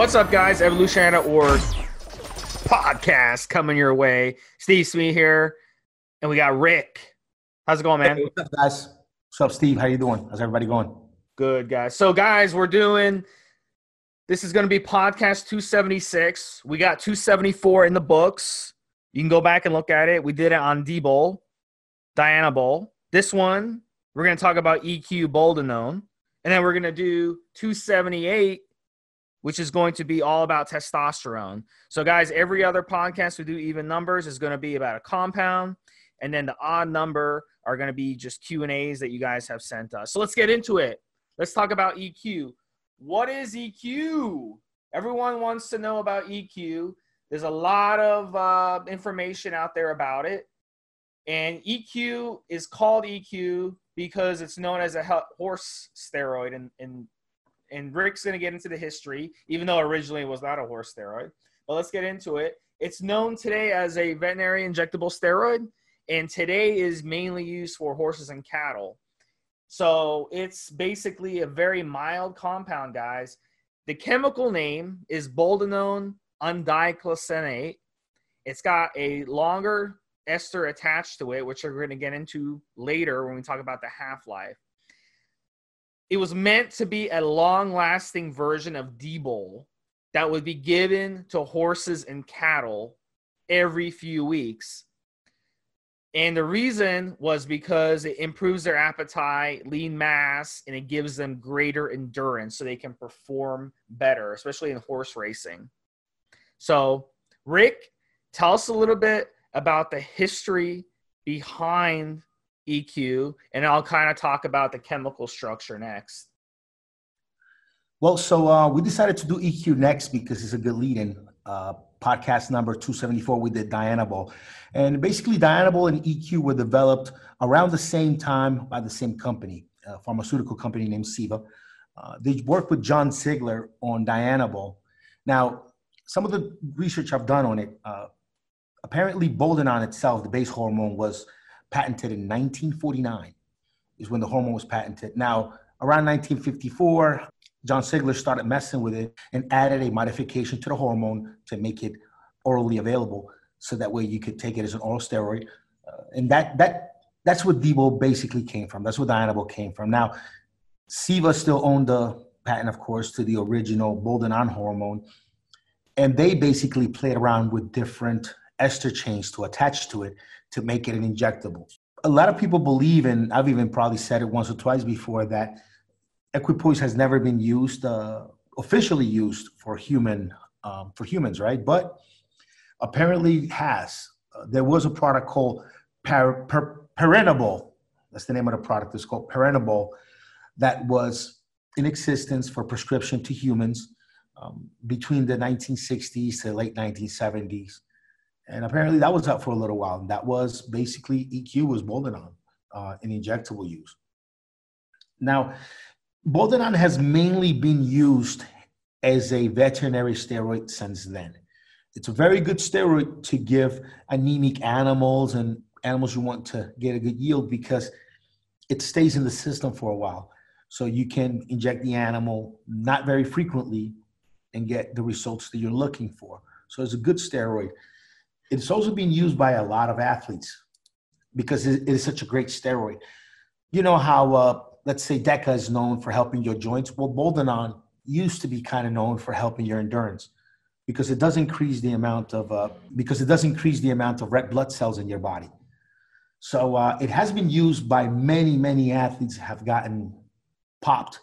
What's up, guys? Evolution.org podcast coming your way. Steve Smee here, and we got Rick. How's it going, man? Hey, what's up, guys? What's up, Steve? How you doing? How's everybody going? Good, guys. So, guys, we're doing. This is going to be podcast 276. We got 274 in the books. You can go back and look at it. We did it on D Bowl, Diana Bowl. This one, we're going to talk about EQ Boldenone. And then we're going to do 278 which is going to be all about testosterone. So, guys, every other podcast we do even numbers is going to be about a compound, and then the odd number are going to be just Q and A's that you guys have sent us. So let's get into it. Let's talk about EQ. What is EQ? Everyone wants to know about EQ. There's a lot of uh, information out there about it, and EQ is called EQ because it's known as a horse steroid in, in and Rick's going to get into the history, even though originally it was not a horse steroid. But let's get into it. It's known today as a veterinary injectable steroid, and today is mainly used for horses and cattle. So it's basically a very mild compound, guys. The chemical name is boldenone undiclosenate. It's got a longer ester attached to it, which we're going to get into later when we talk about the half life it was meant to be a long lasting version of D-Bol that would be given to horses and cattle every few weeks. And the reason was because it improves their appetite, lean mass, and it gives them greater endurance so they can perform better, especially in horse racing. So, Rick, tell us a little bit about the history behind EQ, and I'll kind of talk about the chemical structure next. Well, so uh, we decided to do EQ next because it's a good lead-in. Uh, podcast number 274, we did Dianabol. And basically, Dianabol and EQ were developed around the same time by the same company, a pharmaceutical company named Ceva. Uh, they worked with John Ziegler on Dianabol. Now, some of the research I've done on it, uh, apparently Boldenone itself, the base hormone, was – patented in 1949 is when the hormone was patented. Now, around 1954, John Ziegler started messing with it and added a modification to the hormone to make it orally available, so that way you could take it as an oral steroid. Uh, and that that that's what D-Bol basically came from. That's where Dianabol came from. Now, Ceva still owned the patent, of course, to the original Boldenone hormone, and they basically played around with different ester chains to attach to it to make it an injectable. A lot of people believe, and I've even probably said it once or twice before, that equipoise has never been used, uh, officially used for human, um, for humans, right? But apparently has. Uh, there was a product called per, per, Perenibol. That's the name of the product. It's called Perenibol that was in existence for prescription to humans um, between the 1960s to late 1970s. And apparently that was up for a little while. And that was basically EQ was Boldenone uh, in injectable use. Now, Boldenone has mainly been used as a veterinary steroid since then. It's a very good steroid to give anemic animals and animals who want to get a good yield because it stays in the system for a while. So you can inject the animal not very frequently and get the results that you're looking for. So it's a good steroid. It's also being used by a lot of athletes because it is such a great steroid. You know how, uh, let's say, DECA is known for helping your joints. Well, Boldenone used to be kind of known for helping your endurance because it does increase the amount of uh, because it does increase the amount of red blood cells in your body. So uh, it has been used by many many athletes have gotten popped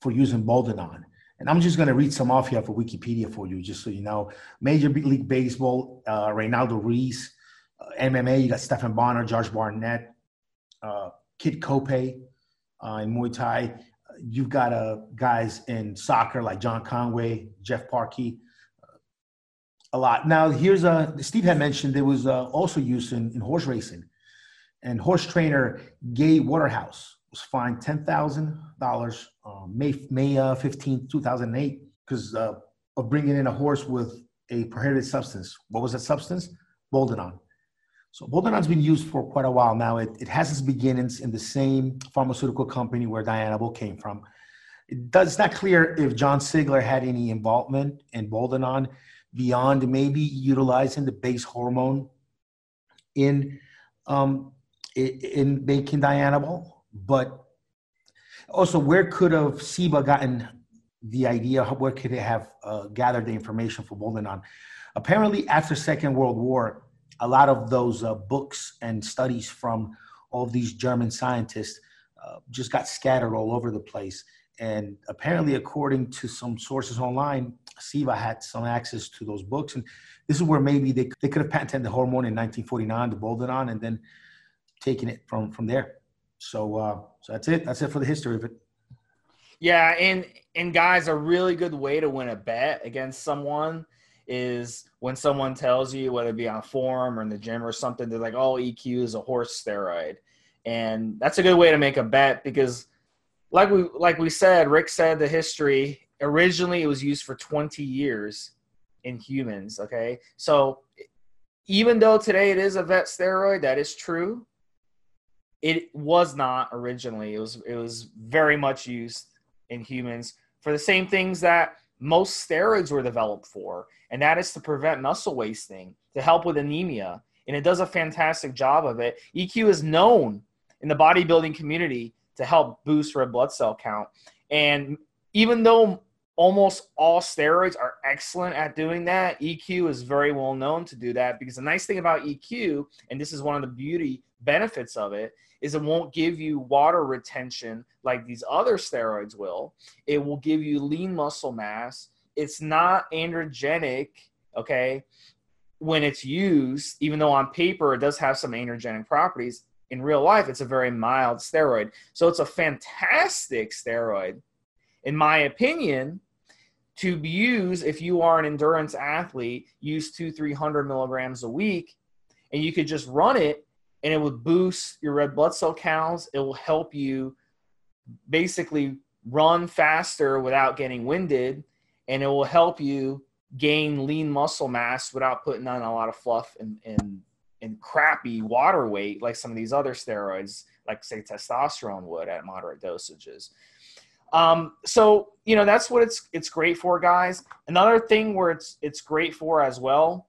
for using Boldenone. And I'm just going to read some off here for Wikipedia for you, just so you know. Major League Baseball, uh, Reynaldo Ruiz. Uh, MMA, you got Stephan Bonnar, Josh Barnett, uh, Kid Cope uh, in Muay Thai. You've got uh, guys in soccer like John Conway, Jeff Parkey, uh, a lot. Now, here's a Steve had mentioned there was uh, also used in, in horse racing. And horse trainer Gay Waterhouse was fined $10,000 uh, May, May uh, 15, 2008, because uh, of bringing in a horse with a prohibited substance. What was that substance? Boldenone. So Boldenone's been used for quite a while now. It, it has its beginnings in the same pharmaceutical company where Dianabol came from. It does it's not clear if John Sigler had any involvement in Boldenon beyond maybe utilizing the base hormone in um, in making Dianabol, but also where could have CIBA gotten the idea? Where could it have uh, gathered the information for Boldenon? Apparently, after Second World War, a lot of those uh, books and studies from all these German scientists uh, just got scattered all over the place. And apparently, according to some sources online, CIBA had some access to those books. And this is where maybe they, they could have patented the hormone in 1949, the Boldenon, and then taken it from, from there. So, uh, so that's it. That's it for the history of it. Yeah, and and guys, a really good way to win a bet against someone is when someone tells you, whether it be on a forum or in the gym or something, they're like, "Oh, EQ is a horse steroid," and that's a good way to make a bet because, like we like we said, Rick said the history originally it was used for 20 years in humans. Okay, so even though today it is a vet steroid, that is true. It was not originally. It was it was very much used in humans for the same things that most steroids were developed for, and that is to prevent muscle wasting, to help with anemia. And it does a fantastic job of it. EQ is known in the bodybuilding community to help boost red blood cell count. And even though almost all steroids are excellent at doing that, EQ is very well known to do that because the nice thing about EQ, and this is one of the beauty benefits of it, is it won't give you water retention like these other steroids will. It will give you lean muscle mass. It's not androgenic, okay, when it's used, even though on paper it does have some androgenic properties. In real life, it's a very mild steroid. So it's a fantastic steroid, in my opinion, to use if you are an endurance athlete, use two, 300 milligrams a week, and you could just run it and it would boost your red blood cell counts. It will help you basically run faster without getting winded, and it will help you gain lean muscle mass without putting on a lot of fluff and, and, and crappy water weight like some of these other steroids, like say testosterone would at moderate dosages. Um, so you know that's what it's it's great for, guys. Another thing where it's it's great for as well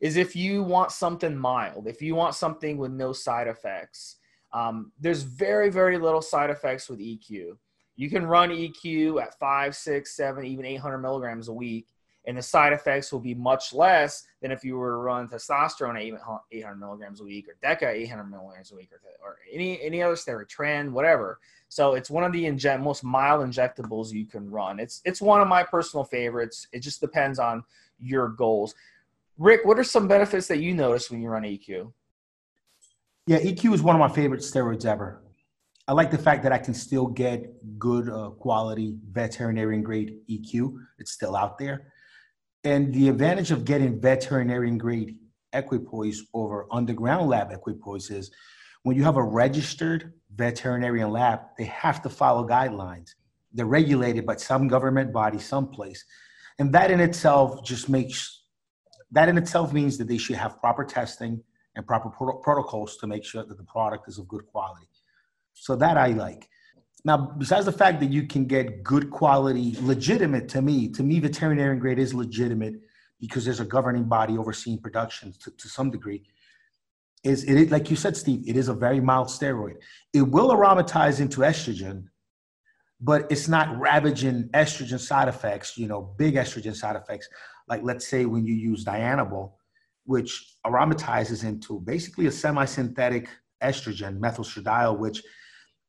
is if you want something mild, if you want something with no side effects. Um, there's very, very little side effects with EQ. You can run EQ at five, six, seven, even 800 milligrams a week, and the side effects will be much less than if you were to run testosterone at 800 milligrams a week or DECA 800 milligrams a week or, or any, any other steroid, Tren, whatever. So it's one of the inject, most mild injectables you can run. It's, it's one of my personal favorites. It just depends on your goals. Rick, what are some benefits that you notice when you run EQ? Yeah, EQ is one of my favorite steroids ever. I like the fact that I can still get good uh, quality veterinarian grade EQ. It's still out there. And the advantage of getting veterinarian grade equipoise over underground lab equipoise is when you have a registered veterinarian lab, they have to follow guidelines. They're regulated by some government body someplace. And that in itself just makes that in itself means that they should have proper testing and proper pro- protocols to make sure that the product is of good quality. So that I like. Now, besides the fact that you can get good quality, legitimate to me, to me, veterinarian grade is legitimate because there's a governing body overseeing production to, to some degree. Is it like you said, Steve? It is a very mild steroid. It will aromatize into estrogen, but it's not ravaging estrogen side effects. You know, big estrogen side effects like let's say when you use Dianabol, which aromatizes into basically a semi-synthetic estrogen, methylestradiol, which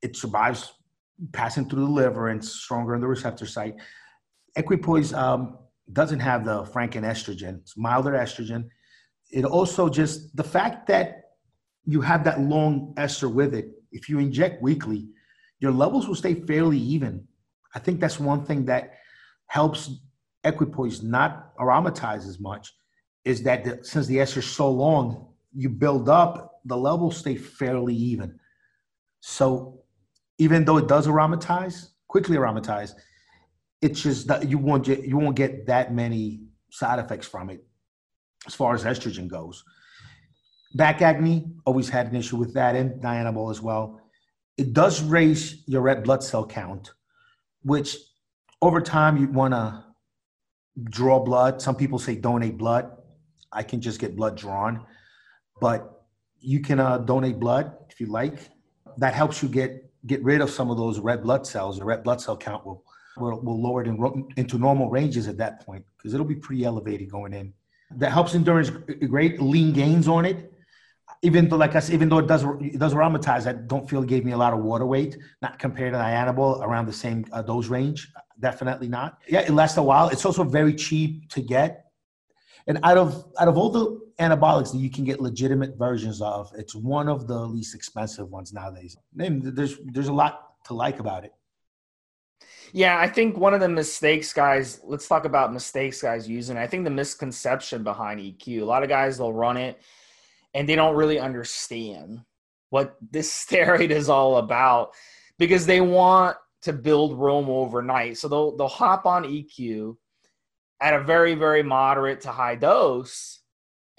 it survives passing through the liver and stronger in the receptor site. Equipoise um, doesn't have the franken estrogen; it's milder estrogen. It also just the fact that you have that long ester with it. If you inject weekly, your levels will stay fairly even. I think that's one thing that helps equipoise not aromatize as much is that the, since the ester is so long, you build up, the levels stay fairly even. So even though it does aromatize, quickly aromatize, it's just that you won't get you won't get that many side effects from it as far as estrogen goes. Back acne, always had an issue with that, and Dianabol as well. It does raise your red blood cell count, which over time you want to draw blood. Some people say donate blood. I can just get blood drawn, but you can uh, donate blood if you like. That helps you get get rid of some of those red blood cells. The red blood cell count will will, will lower it in, into normal ranges at that point because it'll be pretty elevated going in. That helps endurance great. Lean gains on it. Even though, like I said, even though it does it does aromatize, I don't feel it gave me a lot of water weight. Not compared to the Dianabol, around the same uh, dose range. Definitely not. Yeah, it lasts a while. It's also very cheap to get. And out of out of all the anabolics that you can get legitimate versions of, it's one of the least expensive ones nowadays. There's there's a lot to like about it. Yeah, I think one of the mistakes guys, let's talk about mistakes guys using. I think the misconception behind EQ. A lot of guys they'll run it and they don't really understand what this steroid is all about because they want to build Rome overnight. So they'll they'll hop on EQ at a very very moderate to high dose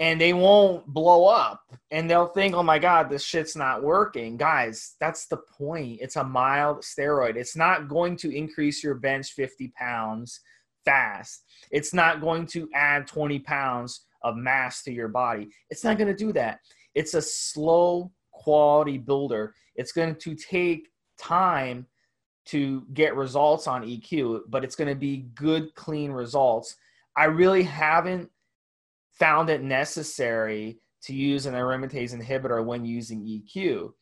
and they won't blow up. And they'll think oh my god this shit's not working. Guys that's the point. It's a mild steroid. It's not going to increase your bench 50 pounds fast. It's not going to add 20 pounds of mass to your body. It's not going to do that. It's a slow quality builder. It's going to take time to get results on eq but it's going to be good clean results i really haven't found it necessary to use an aromatase inhibitor when using EQ.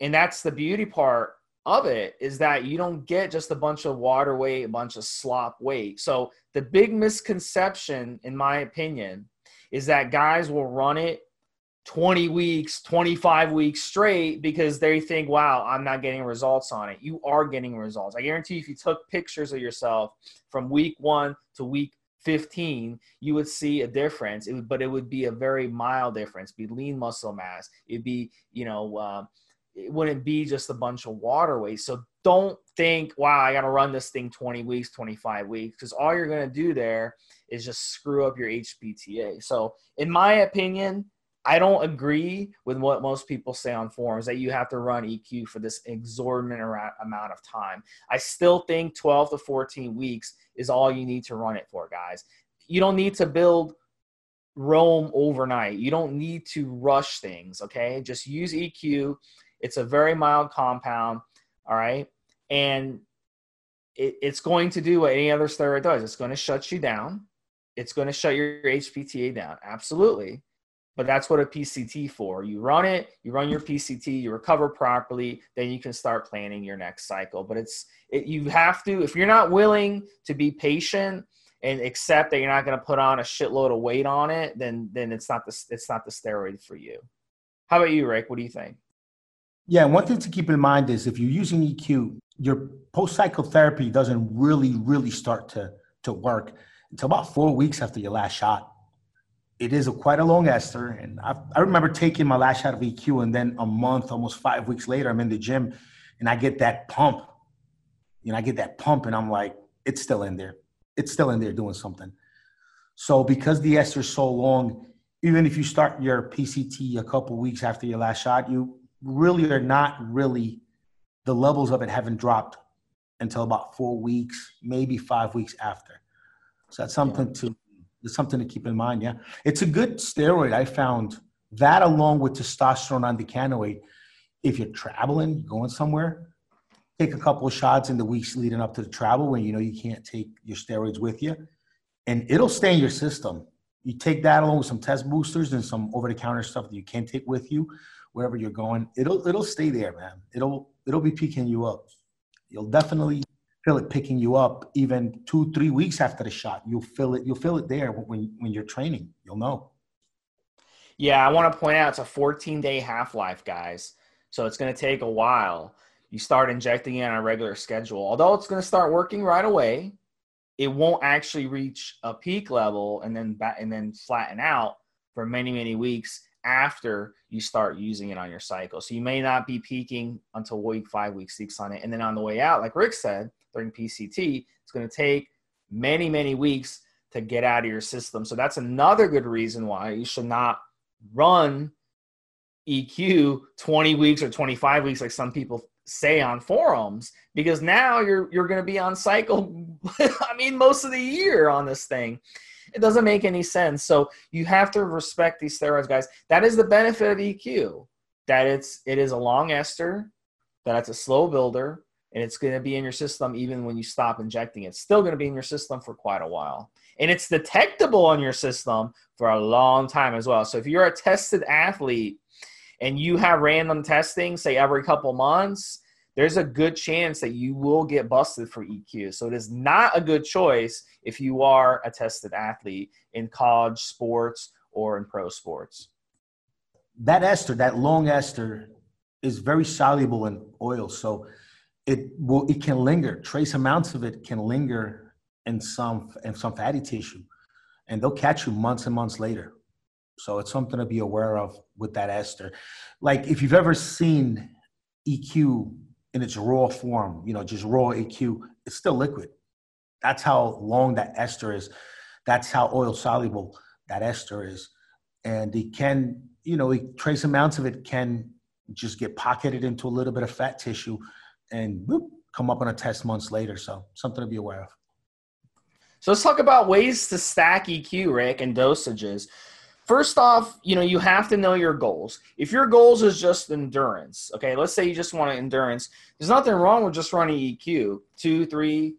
And that's the beauty part of it is that you don't get just a bunch of water weight, a bunch of slop weight. So the big misconception, in my opinion, is that guys will run it 20 weeks, 25 weeks straight because they think, wow, I'm not getting results on it. You are getting results. I guarantee you, if you took pictures of yourself from week one to week 15, you would see a difference. It would, but it would be a very mild difference. Be lean muscle mass. It'd be, you know, uh, it wouldn't be just a bunch of water weight. So don't think, wow, I got to run this thing 20 weeks, 25 weeks, because all you're going to do there is just screw up your HPTA. So, in my opinion, I don't agree with what most people say on forums that you have to run EQ for this exorbitant amount of time. I still think 12 to 14 weeks is all you need to run it for, guys. You don't need to build Rome overnight. You don't need to rush things, okay? Just use EQ. It's a very mild compound, all right? And it, it's going to do what any other steroid does. It's going to shut you down. It's going to shut your HPTA down. Absolutely but that's what a PCT for. You run it, you run your PCT, you recover properly, then you can start planning your next cycle. But it's it, you have to if you're not willing to be patient and accept that you're not going to put on a shitload of weight on it, then then it's not the it's not the steroid for you. How about you, Rick? What do you think? Yeah, one thing to keep in mind is if you're using EQ, your post cycle therapy doesn't really really start to to work until about four weeks after your last shot it is a quite a long ester. And I, I remember taking my last shot of EQ, and then a month, almost five weeks later, I'm in the gym, and I get that pump. You know, I get that pump, and I'm like, it's still in there. It's still in there doing something. So because the ester is so long, even if you start your PCT a couple weeks after your last shot, you really are not really the levels of it haven't dropped until about four weeks, maybe five weeks after. So that's something yeah. to it's something to keep in mind. Yeah, it's a good steroid. I found that along with testosterone undecanoate. If you're traveling, going somewhere, take a couple of shots in the weeks leading up to the travel when you know you can't take your steroids with you, and it'll stay in your system. You take that along with some test boosters and some over-the-counter stuff that you can take with you wherever you're going. It'll it'll stay there, man. It'll it'll be picking you up. You'll definitely feel it picking you up even two, three weeks after the shot. You'll feel it. You'll feel it there when when you're training. You'll know. Yeah, I want to point out it's a 14 day half life, guys. So it's going to take a while. You start injecting it on a regular schedule. Although it's going to start working right away, it won't actually reach a peak level and then and then flatten out for many many weeks after you start using it on your cycle. So you may not be peaking until week five, week six on it. And then on the way out, like Rick said, during PCT, it's going to take many, many weeks to get out of your system. So that's another good reason why you should not run EQ 20 weeks or 25 weeks like some people say on forums because now you're you're going to be on cycle i mean most of the year on this thing it doesn't make any sense. So you have to respect these steroids guys. That is the benefit of eq that it's it is a long ester that it's a slow builder and it's going to be in your system even when you stop injecting. It's still going to be in your system for quite a while. And it's detectable on your system for a long time as well. So if you're a tested athlete and you have random testing, say every couple months, there's a good chance that you will get busted for EQ. So it is not a good choice if you are a tested athlete in college sports or in pro sports. That ester, that long ester, is very soluble in oil, so it will it can linger. Trace amounts of it can linger in some in some fatty tissue, and they'll catch you months and months later. So it's something to be aware of with that ester. Like if you've ever seen EQ in its raw form, you know, just raw EQ, it's still liquid. That's how long that ester is. That's how oil soluble that ester is. And it can, you know, trace amounts of it can just get pocketed into a little bit of fat tissue and whoop, come up on a test months later. So something to be aware of. So let's talk about ways to stack EQ, Rick, and dosages. First off, you know, you have to know your goals. If your goals is just endurance, okay, let's say you just want endurance, there's nothing wrong with just running EQ, two, three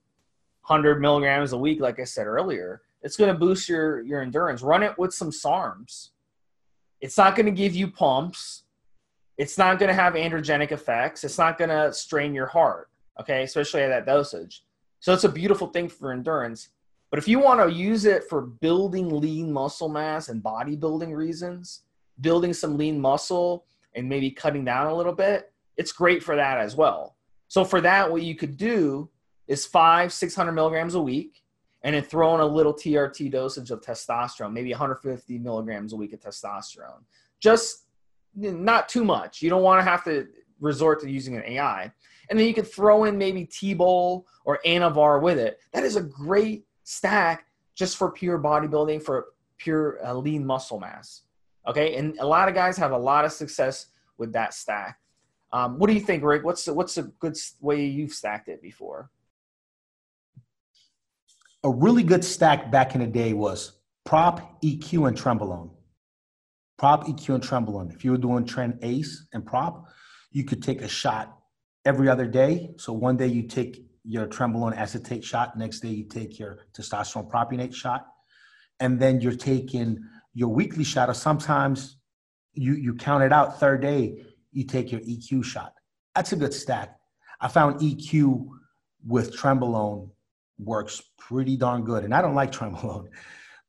hundred milligrams a week, like I said earlier. It's going to boost your your endurance. Run it with some SARMs. It's not going to give you pumps. It's not going to have androgenic effects. It's not going to strain your heart, okay, especially at that dosage. So it's a beautiful thing for endurance. But if you want to use it for building lean muscle mass and bodybuilding reasons, building some lean muscle and maybe cutting down a little bit, it's great for that as well. So for that, what you could do is five, 600 milligrams a week, and then throw in a little TRT dosage of testosterone, maybe 150 milligrams a week of testosterone. Just not too much. You don't want to have to resort to using an AI. And then you could throw in maybe T-Bol or Anavar with it. That is a great stack just for pure bodybuilding, for pure uh, lean muscle mass. Okay, and a lot of guys have a lot of success with that stack. Um, what do you think, Rick? What's what's a good way you've stacked it before? A really good stack back in the day was prop, EQ, and Trenbolone. Prop, EQ, and Trenbolone. If you were doing trend Ace and prop, you could take a shot every other day. So one day you take your Trenbolone acetate shot. Next day, you take your testosterone propionate shot. And then you're taking your weekly shot, or sometimes you, you count it out. Third day, you take your EQ shot. That's a good stack. I found EQ with Trenbolone works pretty darn good. And I don't like Trenbolone,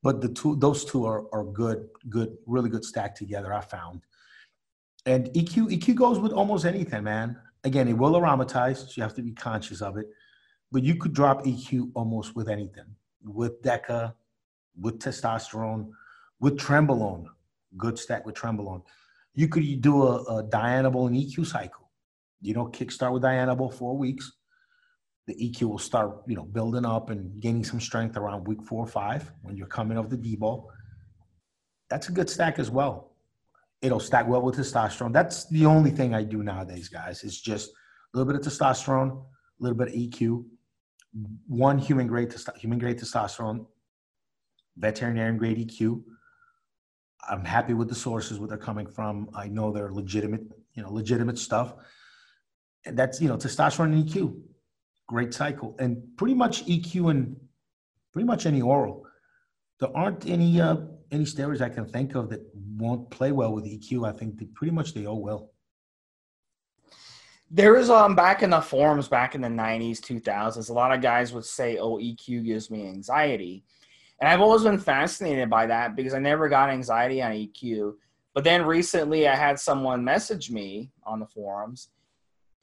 but the two, those two are, are good, good, really good stack together, I found. And EQ, EQ goes with almost anything, man. Again, it will aromatize, so you have to be conscious of it but you could drop EQ almost with anything, with DECA, with testosterone, with Trenbolone, good stack with Trenbolone. You could do a, a Dianabol and EQ cycle. You know, kickstart with Dianabol four weeks. The EQ will start, you know, building up and gaining some strength around week four or five when you're coming off the D-bol. That's a good stack as well. It'll stack well with testosterone. That's the only thing I do nowadays, guys. It's just a little bit of testosterone, a little bit of EQ, one human grade human grade testosterone, veterinarian grade EQ. I'm happy with the sources where they're coming from. I know they're legitimate, you know, legitimate stuff. And that's you know testosterone and EQ, great cycle, and pretty much EQ and pretty much any oral. There aren't any uh, any steroids I can think of that won't play well with EQ. I think they, pretty much they all will there was um back in the forums back in the 90s 2000s a lot of guys would say oh eq gives me anxiety. And i've always been fascinated by that because i never got anxiety on eq but then recently i had someone message me on the forums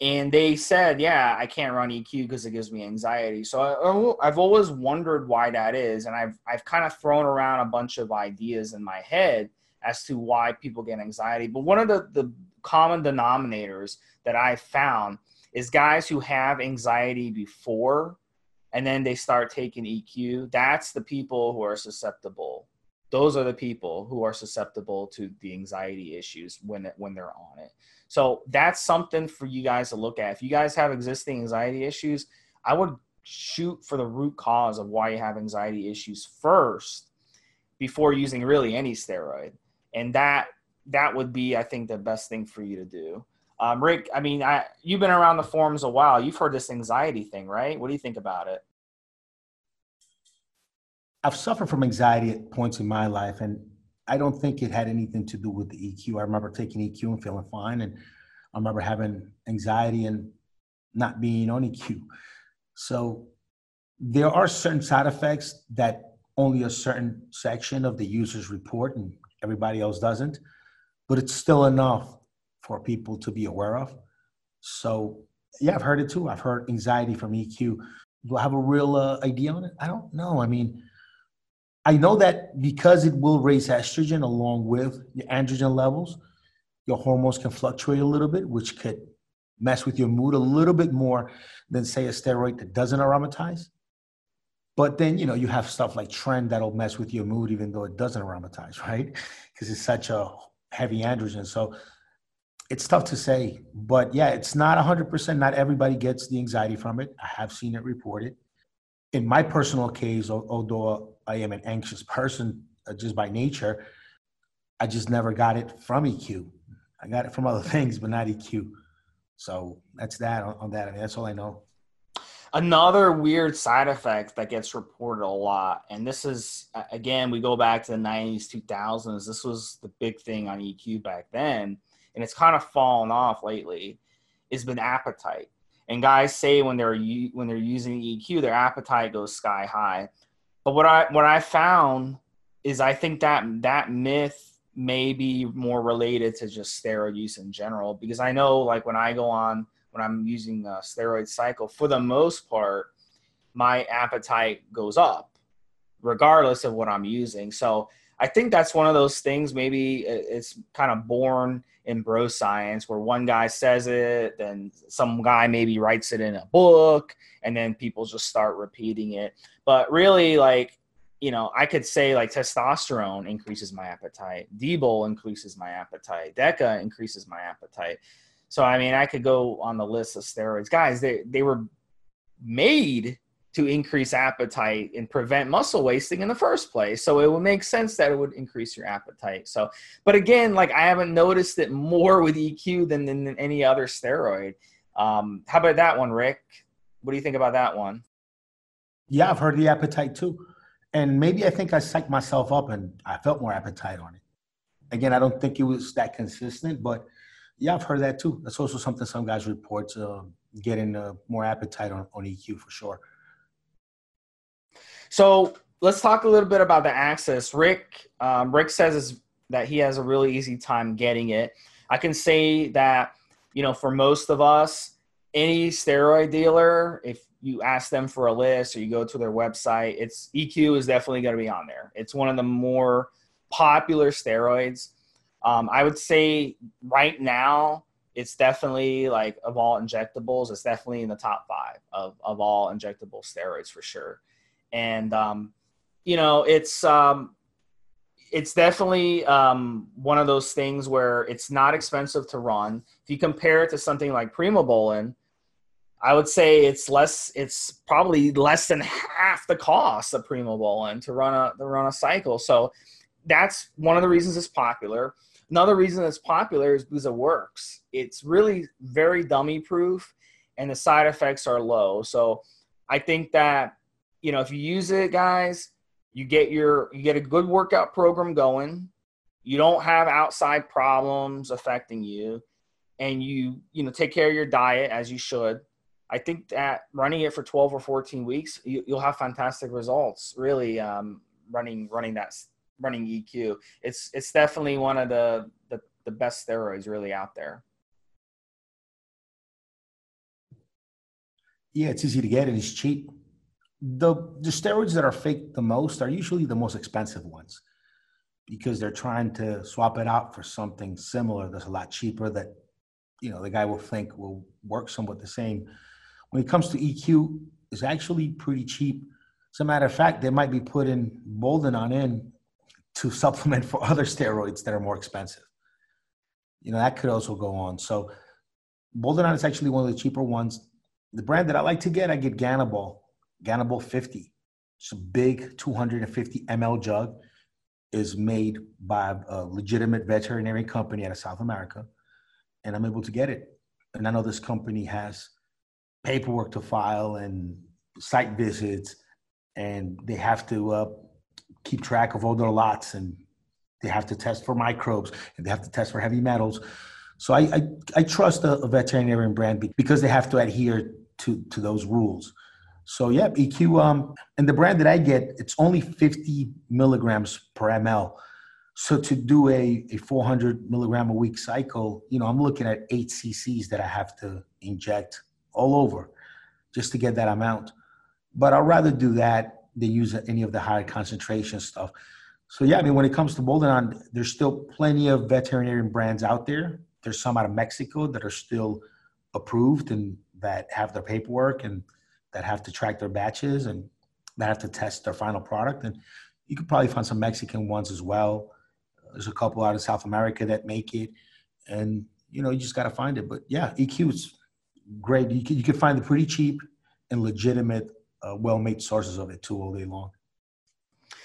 and they said yeah i can't run eq because it gives me anxiety. So I, i've always wondered why that is and i've i've kind of thrown around a bunch of ideas in my head as to why people get anxiety. But one of the the common denominators that I found is guys who have anxiety before and then they start taking EQ. That's the people who are susceptible those are the people who are susceptible to the anxiety issues when when they're on it. So that's something for you guys to look at. If you guys have existing anxiety issues, I would shoot for the root cause of why you have anxiety issues first before using really any steroid. And that that would be I think the best thing for you to do. Um, Rick, I mean, I, you've been around the forums a while. You've heard this anxiety thing, right? What do you think about it? I've suffered from anxiety at points in my life, and I don't think it had anything to do with the EQ. I remember taking EQ and feeling fine, and I remember having anxiety and not being on EQ. So there are certain side effects that only a certain section of the users report, and everybody else doesn't. But it's still enough for people to be aware of. So yeah, I've heard it too. I've heard anxiety from EQ. Do I have a real uh, idea on it? I don't know. I mean I know that because it will raise estrogen along with your androgen levels, your hormones can fluctuate a little bit, which could mess with your mood a little bit more than say a steroid that doesn't aromatize. But then, you know, you have stuff like trend that'll mess with your mood even though it doesn't aromatize, right? Because it's such a heavy androgen. So it's tough to say. But yeah, it's not 100%. Not everybody gets the anxiety from it. I have seen it reported. In my personal case, although I am an anxious person uh, just by nature. I just never got it from EQ. I got it from other things, but not EQ. So that's that on, on that. I mean, that's all I know. Another weird side effect that gets reported a lot, and this is again, we go back to the 90s, 2000s. This was the big thing on EQ back then, and it's kind of fallen off lately. Has been appetite, and guys say when they're when they're using EQ, their appetite goes sky high. But what I what I found is I think that that myth may be more related to just steroid use in general because I know like when I go on when I'm using a steroid cycle for the most part my appetite goes up regardless of what I'm using. So I think that's one of those things maybe it's kind of born in bro science where one guy says it then some guy maybe writes it in a book and then people just start repeating it. But really like you know i could say like testosterone increases my appetite. D-bol increases my appetite. Deca increases my appetite so i mean i could go on the list of steroids guys they, they were made to increase appetite and prevent muscle wasting in the first place. So it would make sense that it would increase your appetite. So, but again, like I haven't noticed it more with EQ than, than any other steroid. Um, how about that one, Rick? What do you think about that one? Yeah, I've heard the appetite too. And maybe I think I psyched myself up and I felt more appetite on it. Again, I don't think it was that consistent, but yeah, I've heard that too. That's also something some guys report uh, getting uh, more appetite on, on EQ for sure. So let's talk a little bit about the access. Rick, um, Rick says that he has a really easy time getting it. I can say that, you know, for most of us, any steroid dealer, if you ask them for a list or you go to their website, it's EQ is definitely going to be on there. It's one of the more popular steroids. Um, I would say right now, it's definitely like of all injectables, it's definitely in the top five of, of all injectable steroids for sure and um, you know it's um, it's definitely um, one of those things where it's not expensive to run. If you compare it to something like Primobolan, I would say it's less. It's probably less than half the cost of Primobolan to run a to run a cycle. So that's one of the reasons it's popular. Another reason it's popular is because it works. It's really very dummy proof, and the side effects are low. So I think that you know, if you use it, guys, you get your you get a good workout program going. You don't have outside problems affecting you, and you you know take care of your diet as you should. I think that running it for 12 or 14 weeks, you, will have fantastic results. Really, um, running running that running EQ, it's it's definitely one of the the, the best steroids really out there. Yeah, it's easy to get and it's cheap. The the steroids that are fake the most are usually the most expensive ones because they're trying to swap it out for something similar that's a lot cheaper that you know the guy will think will work somewhat the same. When it comes to eq it's actually pretty cheap. As a matter of fact they might be putting bolden on in to supplement for other steroids that are more expensive. You know, that could also go on. So Boldenon is actually one of the cheaper ones. The brand that I like to get, I get Ganabol, Ganabol 50. It's a big 250 ml jug. Is made by a legitimate veterinary company out of South America, and I'm able to get it. And I know this company has paperwork to file and site visits, and they have to uh, keep track of all their lots, and they have to test for microbes, and they have to test for heavy metals. So I, I, I trust a, a, veterinarian brand because they have to adhere to, to those rules. So yeah, EQ, um, and the brand that I get, it's only 50 milligrams per ml. So to do a, a 400 milligram a week cycle, you know, I'm looking at eight cc's that I have to inject all over just to get that amount. But I'd rather do that than use any of the higher concentration stuff. So yeah, I mean, when it comes to Boldenon, there's still plenty of veterinarian brands out there there's some out of Mexico that are still approved and that have their paperwork and that have to track their batches and that have to test their final product. And you could probably find some Mexican ones as well. There's a couple out of South America that make it, and you know you just got to find it. But yeah, EQ is great. You can, you can find it pretty cheap and legitimate, uh, well-made sources of it too all day long.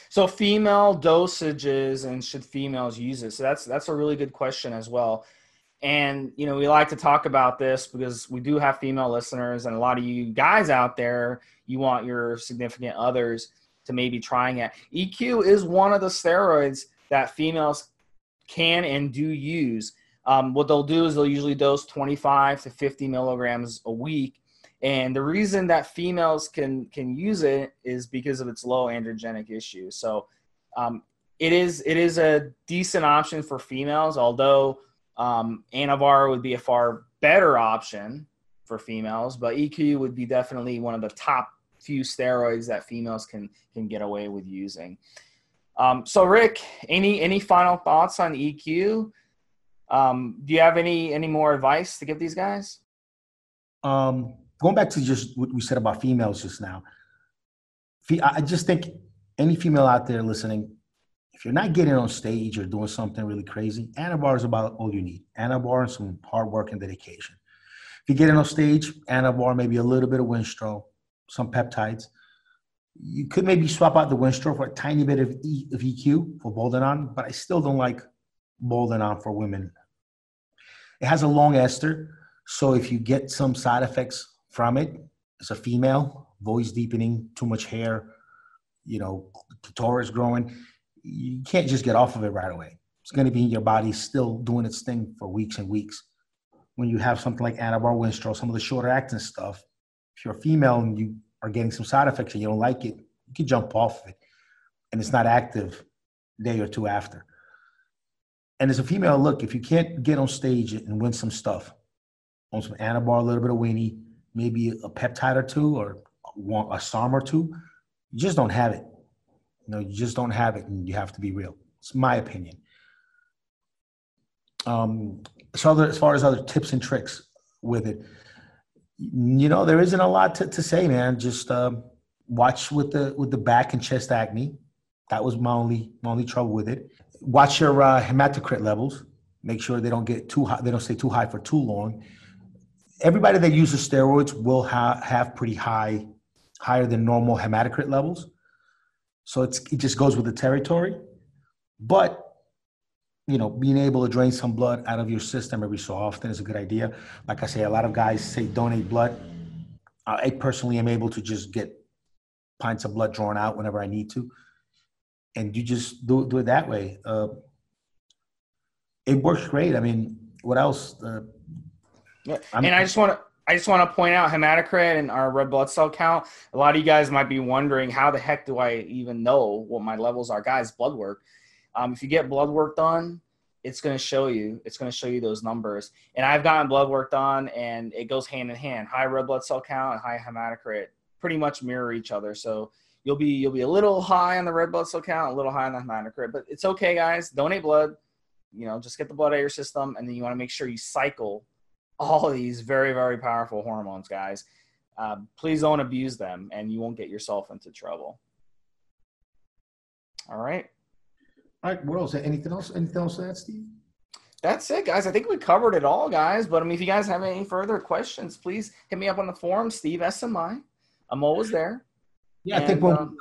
So female dosages and should females use it? So that's that's a really good question as well. And, you know, we like to talk about this because we do have female listeners, and a lot of you guys out there, you want your significant others to maybe trying it. EQ is one of the steroids that females can and do use. Um, what they'll do is they'll usually dose 25 to 50 milligrams a week. And the reason that females can can use it is because of its low androgenic issue. So um, it is it is a decent option for females, although um, Anavar would be a far better option for females, but EQ would be definitely one of the top few steroids that females can can get away with using. Um, so, Rick, any any final thoughts on EQ? Um, do you have any any more advice to give these guys? Um, going back to just what we said about females just now, I just think any female out there listening, if you're not getting on stage or doing something really crazy, Anavar is about all you need. Anavar and some hard work and dedication. If you're getting on stage, Anavar, maybe a little bit of Winstrol, some peptides. You could maybe swap out the Winstrol for a tiny bit of, e, of EQ for Boldenon, but I still don't like Boldenon for women. It has a long ester, so if you get some side effects from it, as a female, voice deepening, too much hair, you know, clitoris growing, you can't just get off of it right away. It's going to be in your body still doing its thing for weeks and weeks. When you have something like Anavar Winstrol, some of the shorter acting stuff, if you're a female and you are getting some side effects and you don't like it, you can jump off of it. And it's not active day or two after. And as a female, look, if you can't get on stage and win some stuff, on some Anavar, a little bit of weenie, maybe a peptide or two or a SARM or two, you just don't have it. You know, you just don't have it, and you have to be real. It's my opinion. Um, so other, as far as other tips and tricks with it, you know, there isn't a lot to, to say, man. Just um, watch with the with the back and chest acne. That was my only my only trouble with it. Watch your uh, hematocrit levels. Make sure they don't get too high. They don't stay too high for too long. Everybody that uses steroids will ha- have pretty high, higher than normal hematocrit levels. So it's it just goes with the territory. But you know, being able to drain some blood out of your system every so often is a good idea. Like I say, a lot of guys say donate blood. I personally am able to just get pints of blood drawn out whenever I need to, and you just do do it that way. Uh, it works great. I mean, what else? Uh, yeah. and I just want to I just want to point out hematocrit and our red blood cell count. A lot of you guys might be wondering how the heck do I even know what my levels are? Guys, blood work. Um, if you get blood work done, it's going to show you. It's going to show you those numbers. And I've gotten blood work done, and it goes hand in hand. High red blood cell count and high hematocrit pretty much mirror each other. So you'll be you'll be a little high on the red blood cell count, a little high on the hematocrit, but it's okay, guys. Donate blood. You know, just get the blood out of your system, and then you want to make sure you cycle all these very, very powerful hormones, guys. Uh, please don't abuse them, and you won't get yourself into trouble. All right. All right, what else? Anything else? Anything else to that, Steve? That's it, guys. I think we covered it all, guys. But I mean, if you guys have any further questions, please hit me up on the forum, Steve SMI. I'm always there. Yeah, I think when um,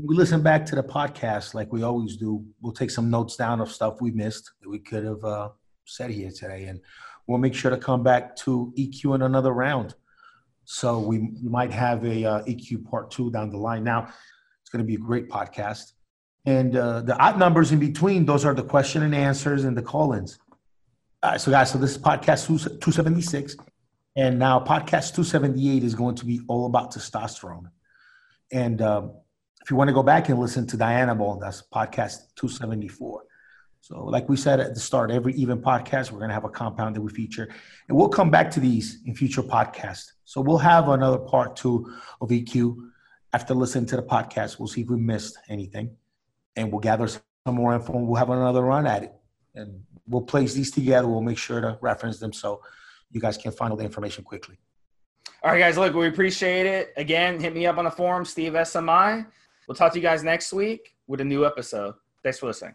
we listen back to the podcast, like we always do, we'll take some notes down of stuff we missed that we could have uh, said here today, and we'll make sure to come back to EQ in another round. So we might have a uh, EQ part two down the line. Now, it's going to be a great podcast, and uh, the odd numbers in between those are the question and answers and the call-ins. All right, so guys, so this is podcast two seventy six, and now podcast two seventy eight is going to be all about testosterone, and. Um, if you want to go back and listen to Dianabol, that's podcast 274. So, like we said at the start, every even podcast, we're going to have a compound that we feature. And we'll come back to these in future podcasts. So, we'll have another part two of EQ after listening to the podcast. We'll see if we missed anything and we'll gather some more info and we'll have another run at it. And we'll place these together. We'll make sure to reference them so you guys can find all the information quickly. All right, guys. Look, we appreciate it. Again, hit me up on the forum, Steve SMI. We'll talk to you guys next week with a new episode. Thanks for listening.